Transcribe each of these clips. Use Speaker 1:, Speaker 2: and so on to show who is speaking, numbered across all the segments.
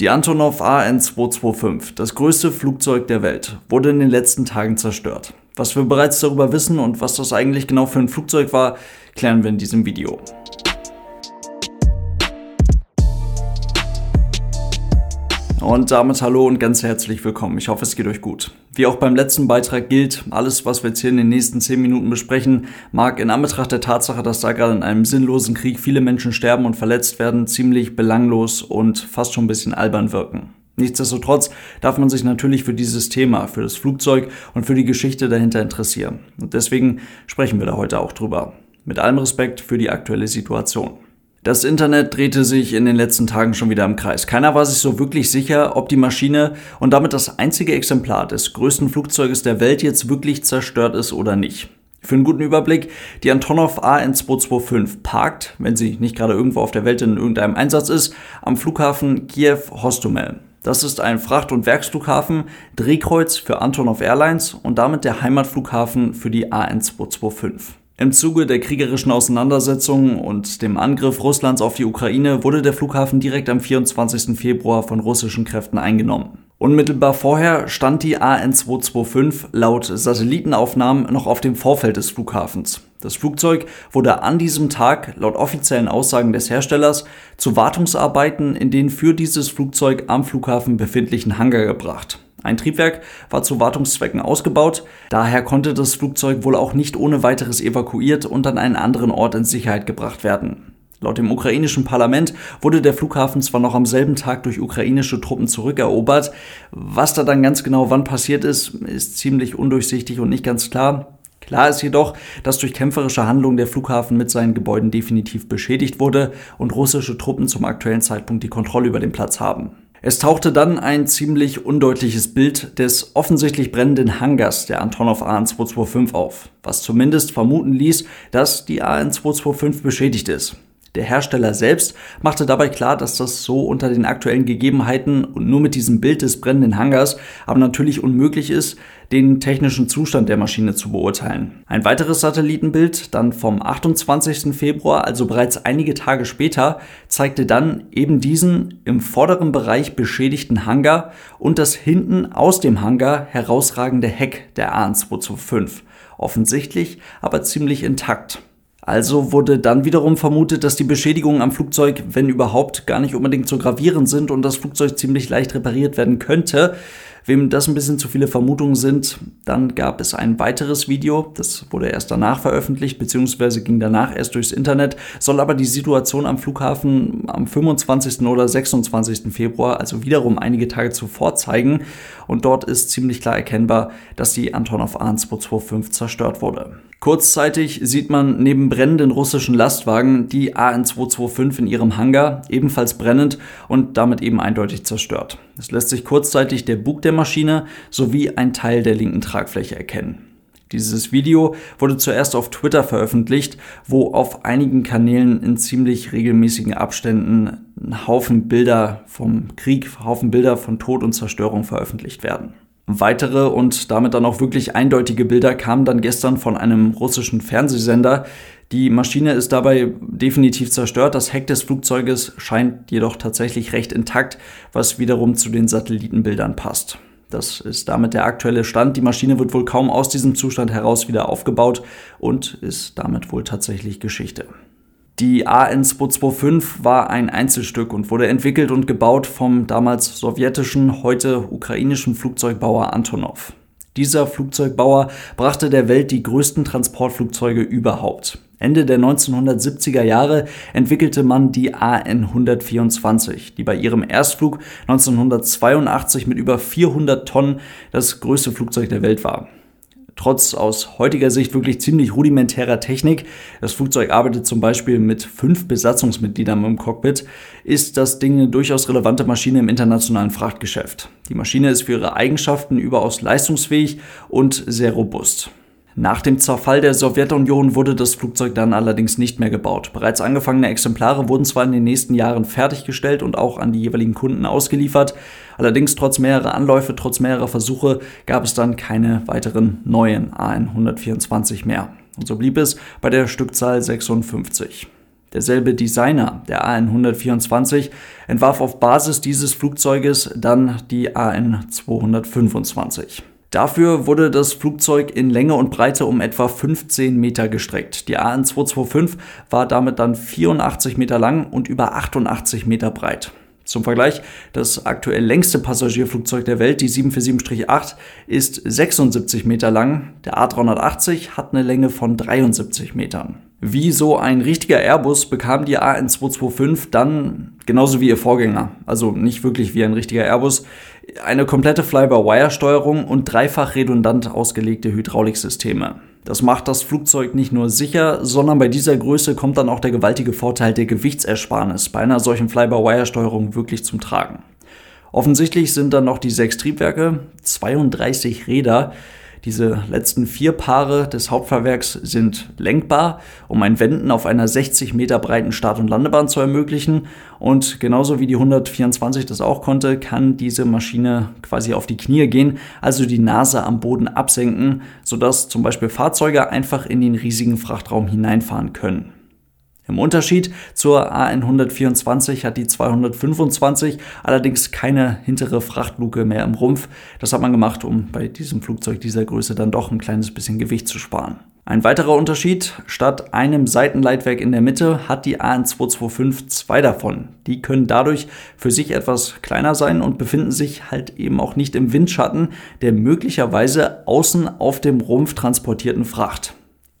Speaker 1: Die Antonov AN225, das größte Flugzeug der Welt, wurde in den letzten Tagen zerstört. Was wir bereits darüber wissen und was das eigentlich genau für ein Flugzeug war, klären wir in diesem Video. Und damit hallo und ganz herzlich willkommen. Ich hoffe, es geht euch gut. Wie auch beim letzten Beitrag gilt, alles, was wir jetzt hier in den nächsten 10 Minuten besprechen, mag in Anbetracht der Tatsache, dass da gerade in einem sinnlosen Krieg viele Menschen sterben und verletzt werden, ziemlich belanglos und fast schon ein bisschen albern wirken. Nichtsdestotrotz darf man sich natürlich für dieses Thema, für das Flugzeug und für die Geschichte dahinter interessieren. Und deswegen sprechen wir da heute auch drüber. Mit allem Respekt für die aktuelle Situation. Das Internet drehte sich in den letzten Tagen schon wieder im Kreis. Keiner war sich so wirklich sicher, ob die Maschine und damit das einzige Exemplar des größten Flugzeuges der Welt jetzt wirklich zerstört ist oder nicht. Für einen guten Überblick, die Antonov AN225 parkt, wenn sie nicht gerade irgendwo auf der Welt in irgendeinem Einsatz ist, am Flughafen Kiew-Hostomel. Das ist ein Fracht- und Werksflughafen, Drehkreuz für Antonov Airlines und damit der Heimatflughafen für die AN225. Im Zuge der kriegerischen Auseinandersetzungen und dem Angriff Russlands auf die Ukraine wurde der Flughafen direkt am 24. Februar von russischen Kräften eingenommen. Unmittelbar vorher stand die AN225 laut Satellitenaufnahmen noch auf dem Vorfeld des Flughafens. Das Flugzeug wurde an diesem Tag, laut offiziellen Aussagen des Herstellers, zu Wartungsarbeiten in den für dieses Flugzeug am Flughafen befindlichen Hangar gebracht. Ein Triebwerk war zu Wartungszwecken ausgebaut, daher konnte das Flugzeug wohl auch nicht ohne weiteres evakuiert und an einen anderen Ort in Sicherheit gebracht werden. Laut dem ukrainischen Parlament wurde der Flughafen zwar noch am selben Tag durch ukrainische Truppen zurückerobert, was da dann ganz genau wann passiert ist, ist ziemlich undurchsichtig und nicht ganz klar. Klar ist jedoch, dass durch kämpferische Handlungen der Flughafen mit seinen Gebäuden definitiv beschädigt wurde und russische Truppen zum aktuellen Zeitpunkt die Kontrolle über den Platz haben. Es tauchte dann ein ziemlich undeutliches Bild des offensichtlich brennenden Hangars der Antonov AN225 auf, was zumindest vermuten ließ, dass die AN225 beschädigt ist. Der Hersteller selbst machte dabei klar, dass das so unter den aktuellen Gegebenheiten und nur mit diesem Bild des brennenden Hangars aber natürlich unmöglich ist, den technischen Zustand der Maschine zu beurteilen. Ein weiteres Satellitenbild, dann vom 28. Februar, also bereits einige Tage später, zeigte dann eben diesen im vorderen Bereich beschädigten Hangar und das hinten aus dem Hangar herausragende Heck der AN225. Offensichtlich aber ziemlich intakt. Also wurde dann wiederum vermutet, dass die Beschädigungen am Flugzeug, wenn überhaupt, gar nicht unbedingt so gravierend sind und das Flugzeug ziemlich leicht repariert werden könnte. Wem das ein bisschen zu viele Vermutungen sind, dann gab es ein weiteres Video, das wurde erst danach veröffentlicht, beziehungsweise ging danach erst durchs Internet, soll aber die Situation am Flughafen am 25. oder 26. Februar, also wiederum einige Tage zuvor zeigen. Und dort ist ziemlich klar erkennbar, dass die Antonov AN225 zerstört wurde. Kurzzeitig sieht man neben brennenden russischen Lastwagen die AN225 in ihrem Hangar, ebenfalls brennend und damit eben eindeutig zerstört. Es lässt sich kurzzeitig der Bug der Maschine sowie ein Teil der linken Tragfläche erkennen. Dieses Video wurde zuerst auf Twitter veröffentlicht, wo auf einigen Kanälen in ziemlich regelmäßigen Abständen ein Haufen Bilder vom Krieg, Haufen Bilder von Tod und Zerstörung veröffentlicht werden. Weitere und damit dann auch wirklich eindeutige Bilder kamen dann gestern von einem russischen Fernsehsender. Die Maschine ist dabei definitiv zerstört. Das Heck des Flugzeuges scheint jedoch tatsächlich recht intakt, was wiederum zu den Satellitenbildern passt. Das ist damit der aktuelle Stand. Die Maschine wird wohl kaum aus diesem Zustand heraus wieder aufgebaut und ist damit wohl tatsächlich Geschichte. Die AN225 war ein Einzelstück und wurde entwickelt und gebaut vom damals sowjetischen, heute ukrainischen Flugzeugbauer Antonov. Dieser Flugzeugbauer brachte der Welt die größten Transportflugzeuge überhaupt. Ende der 1970er Jahre entwickelte man die AN-124, die bei ihrem Erstflug 1982 mit über 400 Tonnen das größte Flugzeug der Welt war trotz aus heutiger Sicht wirklich ziemlich rudimentärer Technik, das Flugzeug arbeitet zum Beispiel mit fünf Besatzungsmitgliedern im Cockpit, ist das Ding eine durchaus relevante Maschine im internationalen Frachtgeschäft. Die Maschine ist für ihre Eigenschaften überaus leistungsfähig und sehr robust. Nach dem Zerfall der Sowjetunion wurde das Flugzeug dann allerdings nicht mehr gebaut. Bereits angefangene Exemplare wurden zwar in den nächsten Jahren fertiggestellt und auch an die jeweiligen Kunden ausgeliefert, allerdings trotz mehrerer Anläufe, trotz mehrerer Versuche gab es dann keine weiteren neuen AN-124 mehr. Und so blieb es bei der Stückzahl 56. Derselbe Designer, der AN-124, entwarf auf Basis dieses Flugzeuges dann die AN-225. Dafür wurde das Flugzeug in Länge und Breite um etwa 15 Meter gestreckt. Die AN-225 war damit dann 84 Meter lang und über 88 Meter breit. Zum Vergleich, das aktuell längste Passagierflugzeug der Welt, die 747-8, ist 76 Meter lang. Der A380 hat eine Länge von 73 Metern. Wie so ein richtiger Airbus bekam die AN225 dann, genauso wie ihr Vorgänger, also nicht wirklich wie ein richtiger Airbus, eine komplette Fly-by-Wire-Steuerung und dreifach redundant ausgelegte Hydrauliksysteme. Das macht das Flugzeug nicht nur sicher, sondern bei dieser Größe kommt dann auch der gewaltige Vorteil der Gewichtsersparnis bei einer solchen Fly-by-Wire-Steuerung wirklich zum Tragen. Offensichtlich sind dann noch die sechs Triebwerke, 32 Räder, diese letzten vier Paare des Hauptfahrwerks sind lenkbar, um ein Wenden auf einer 60 Meter breiten Start- und Landebahn zu ermöglichen. Und genauso wie die 124 das auch konnte, kann diese Maschine quasi auf die Knie gehen, also die Nase am Boden absenken, sodass zum Beispiel Fahrzeuge einfach in den riesigen Frachtraum hineinfahren können. Im Unterschied zur AN124 hat die 225 allerdings keine hintere Frachtluke mehr im Rumpf. Das hat man gemacht, um bei diesem Flugzeug dieser Größe dann doch ein kleines bisschen Gewicht zu sparen. Ein weiterer Unterschied, statt einem Seitenleitwerk in der Mitte hat die AN225 zwei davon. Die können dadurch für sich etwas kleiner sein und befinden sich halt eben auch nicht im Windschatten der möglicherweise außen auf dem Rumpf transportierten Fracht.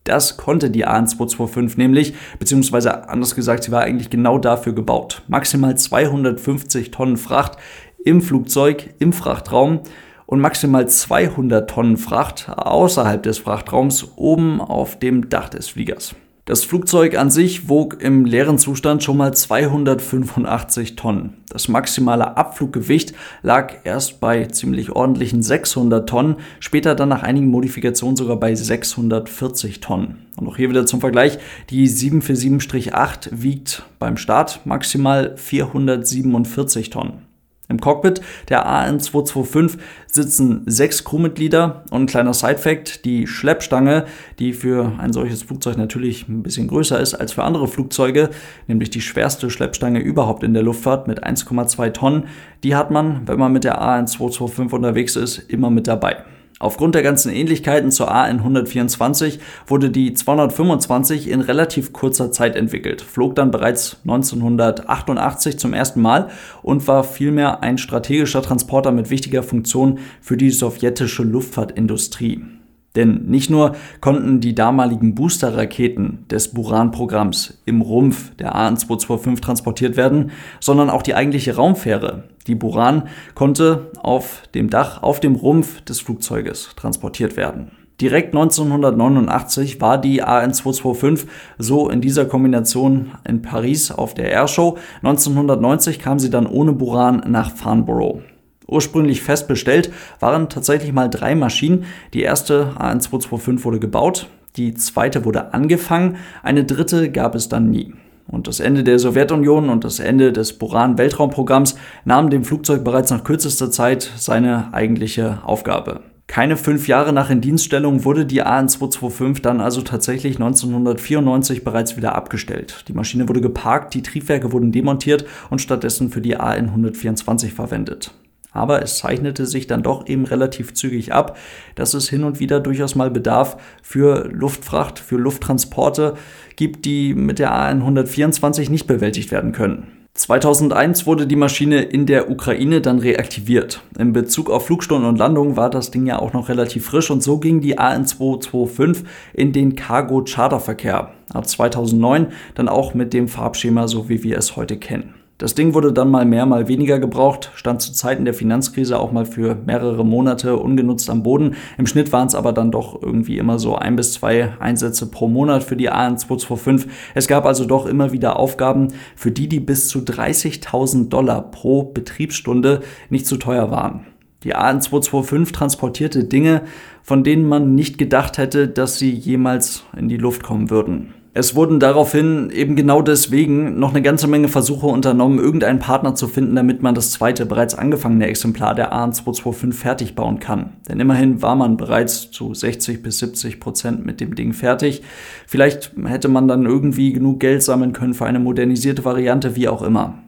Speaker 1: Das konnte die AN225 nämlich, beziehungsweise anders gesagt, sie war eigentlich genau dafür gebaut. Maximal 250 Tonnen Fracht im Flugzeug, im Frachtraum und maximal 200 Tonnen Fracht außerhalb des Frachtraums oben auf dem Dach des Fliegers. Das Flugzeug an sich wog im leeren Zustand schon mal 285 Tonnen. Das maximale Abfluggewicht lag erst bei ziemlich ordentlichen 600 Tonnen, später dann nach einigen Modifikationen sogar bei 640 Tonnen. Und auch hier wieder zum Vergleich, die 747-8 wiegt beim Start maximal 447 Tonnen. Im Cockpit der AN225 sitzen sechs Crewmitglieder und ein kleiner Sidefact, die Schleppstange, die für ein solches Flugzeug natürlich ein bisschen größer ist als für andere Flugzeuge, nämlich die schwerste Schleppstange überhaupt in der Luftfahrt mit 1,2 Tonnen, die hat man, wenn man mit der AN225 unterwegs ist, immer mit dabei. Aufgrund der ganzen Ähnlichkeiten zur AN124 wurde die 225 in relativ kurzer Zeit entwickelt, flog dann bereits 1988 zum ersten Mal und war vielmehr ein strategischer Transporter mit wichtiger Funktion für die sowjetische Luftfahrtindustrie. Denn nicht nur konnten die damaligen Booster-Raketen des Buran-Programms im Rumpf der AN-225 transportiert werden, sondern auch die eigentliche Raumfähre, die Buran, konnte auf dem Dach, auf dem Rumpf des Flugzeuges transportiert werden. Direkt 1989 war die AN225 so in dieser Kombination in Paris auf der Airshow. 1990 kam sie dann ohne Buran nach Farnborough. Ursprünglich fest bestellt waren tatsächlich mal drei Maschinen. Die erste AN225 wurde gebaut, die zweite wurde angefangen, eine dritte gab es dann nie. Und das Ende der Sowjetunion und das Ende des Buran-Weltraumprogramms nahmen dem Flugzeug bereits nach kürzester Zeit seine eigentliche Aufgabe. Keine fünf Jahre nach Indienststellung wurde die AN225 dann also tatsächlich 1994 bereits wieder abgestellt. Die Maschine wurde geparkt, die Triebwerke wurden demontiert und stattdessen für die AN124 verwendet. Aber es zeichnete sich dann doch eben relativ zügig ab, dass es hin und wieder durchaus mal Bedarf für Luftfracht, für Lufttransporte gibt, die mit der AN124 nicht bewältigt werden können. 2001 wurde die Maschine in der Ukraine dann reaktiviert. In Bezug auf Flugstunden und Landungen war das Ding ja auch noch relativ frisch und so ging die AN225 in den Cargo-Charterverkehr. Ab 2009 dann auch mit dem Farbschema, so wie wir es heute kennen. Das Ding wurde dann mal mehr, mal weniger gebraucht, stand zu Zeiten der Finanzkrise auch mal für mehrere Monate ungenutzt am Boden. Im Schnitt waren es aber dann doch irgendwie immer so ein bis zwei Einsätze pro Monat für die AN225. Es gab also doch immer wieder Aufgaben, für die die bis zu 30.000 Dollar pro Betriebsstunde nicht zu teuer waren. Die AN225 transportierte Dinge, von denen man nicht gedacht hätte, dass sie jemals in die Luft kommen würden. Es wurden daraufhin eben genau deswegen noch eine ganze Menge Versuche unternommen, irgendeinen Partner zu finden, damit man das zweite bereits angefangene Exemplar der AN225 fertig bauen kann. Denn immerhin war man bereits zu 60 bis 70 Prozent mit dem Ding fertig. Vielleicht hätte man dann irgendwie genug Geld sammeln können für eine modernisierte Variante, wie auch immer.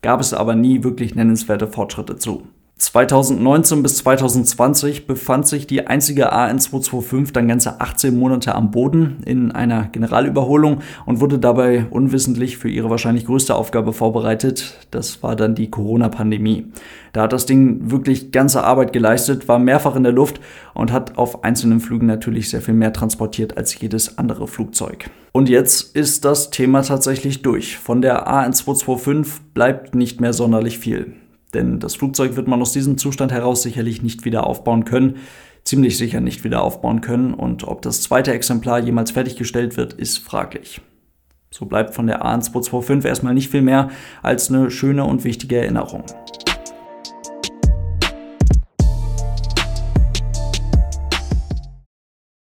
Speaker 1: Gab es aber nie wirklich nennenswerte Fortschritte zu. 2019 bis 2020 befand sich die einzige AN225 dann ganze 18 Monate am Boden in einer Generalüberholung und wurde dabei unwissentlich für ihre wahrscheinlich größte Aufgabe vorbereitet. Das war dann die Corona-Pandemie. Da hat das Ding wirklich ganze Arbeit geleistet, war mehrfach in der Luft und hat auf einzelnen Flügen natürlich sehr viel mehr transportiert als jedes andere Flugzeug. Und jetzt ist das Thema tatsächlich durch. Von der AN225 bleibt nicht mehr sonderlich viel. Denn das Flugzeug wird man aus diesem Zustand heraus sicherlich nicht wieder aufbauen können, ziemlich sicher nicht wieder aufbauen können und ob das zweite Exemplar jemals fertiggestellt wird, ist fraglich. So bleibt von der AN225 erstmal nicht viel mehr als eine schöne und wichtige Erinnerung.